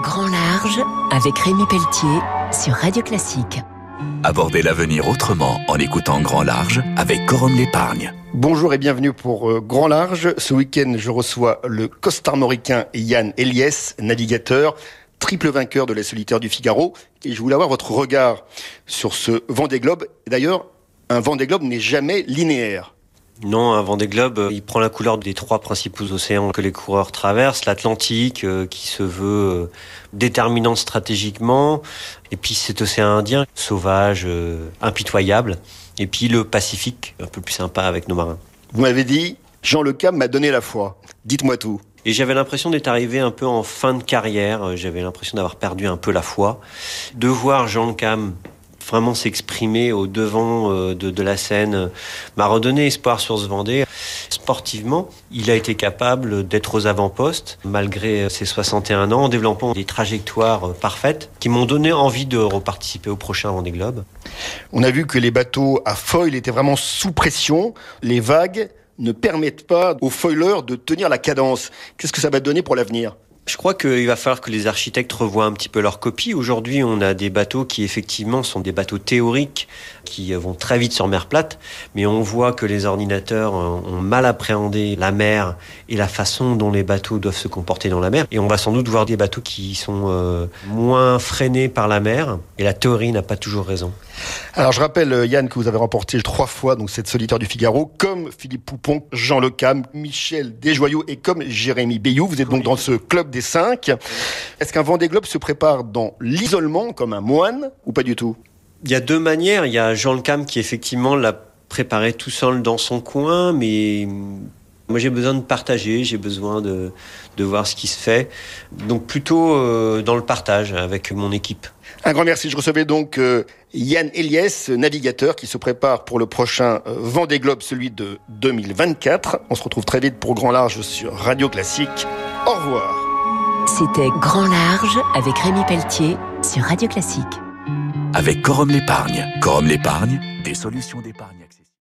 Grand Large avec Rémi Pelletier sur Radio Classique. Abordez l'avenir autrement en écoutant Grand Large avec Corum l'épargne. Bonjour et bienvenue pour euh, Grand Large. Ce week-end, je reçois le costarmoricain Yann Eliès, navigateur, triple vainqueur de la solitaire du Figaro. Et je voulais avoir votre regard sur ce Vendée Globe. D'ailleurs, un Vendée Globe n'est jamais linéaire. Non, un Vendée Globe, euh, il prend la couleur des trois principaux océans que les coureurs traversent. L'Atlantique, euh, qui se veut euh, déterminante stratégiquement, et puis cet océan Indien, sauvage, impitoyable, et puis le Pacifique, un peu plus sympa avec nos marins. Vous m'avez dit, Jean Le Cam m'a donné la foi. Dites-moi tout. Et j'avais l'impression d'être arrivé un peu en fin de carrière. J'avais l'impression d'avoir perdu un peu la foi. De voir Jean Le Cam vraiment s'exprimer au devant euh, de, la scène m'a redonné espoir sur ce Vendée. Sportivement, il a été capable d'être aux avant-postes malgré ses 61 ans en développant des trajectoires parfaites qui m'ont donné envie de reparticiper au prochain Vendée Globe. On a vu que les bateaux à foil étaient vraiment sous pression. Les vagues ne permettent pas aux foilers de tenir la cadence. Qu'est-ce que ça va donner pour l'avenir? Je crois qu'il va falloir que les architectes revoient un petit peu leur copie. Aujourd'hui, on a des bateaux qui effectivement sont des bateaux théoriques qui vont très vite sur mer plate, mais on voit que les ordinateurs ont mal appréhendé la mer et la façon dont les bateaux doivent se comporter dans la mer. Et on va sans doute voir des bateaux qui sont euh, moins freinés par la mer. Et la théorie n'a pas toujours raison. Alors je rappelle euh, Yann que vous avez remporté trois fois donc cette solitaire du Figaro, comme Philippe Poupon, Jean Lecam, Michel Desjoyaux et comme Jérémy Bayou. Vous êtes donc dans ce club des cinq. Est-ce qu'un Vendée Globe se prépare dans l'isolement comme un moine ou pas du tout? Il y a deux manières. Il y a Jean Lecam qui effectivement l'a préparé tout seul dans son coin, mais moi, j'ai besoin de partager, j'ai besoin de, de, voir ce qui se fait. Donc, plutôt euh, dans le partage avec mon équipe. Un grand merci. Je recevais donc euh, Yann Eliès, navigateur, qui se prépare pour le prochain euh, Vendée Globe, celui de 2024. On se retrouve très vite pour Grand Large sur Radio Classique. Au revoir. C'était Grand Large avec Rémi Pelletier sur Radio Classique. Avec Corum l'épargne. Corum l'épargne, des solutions d'épargne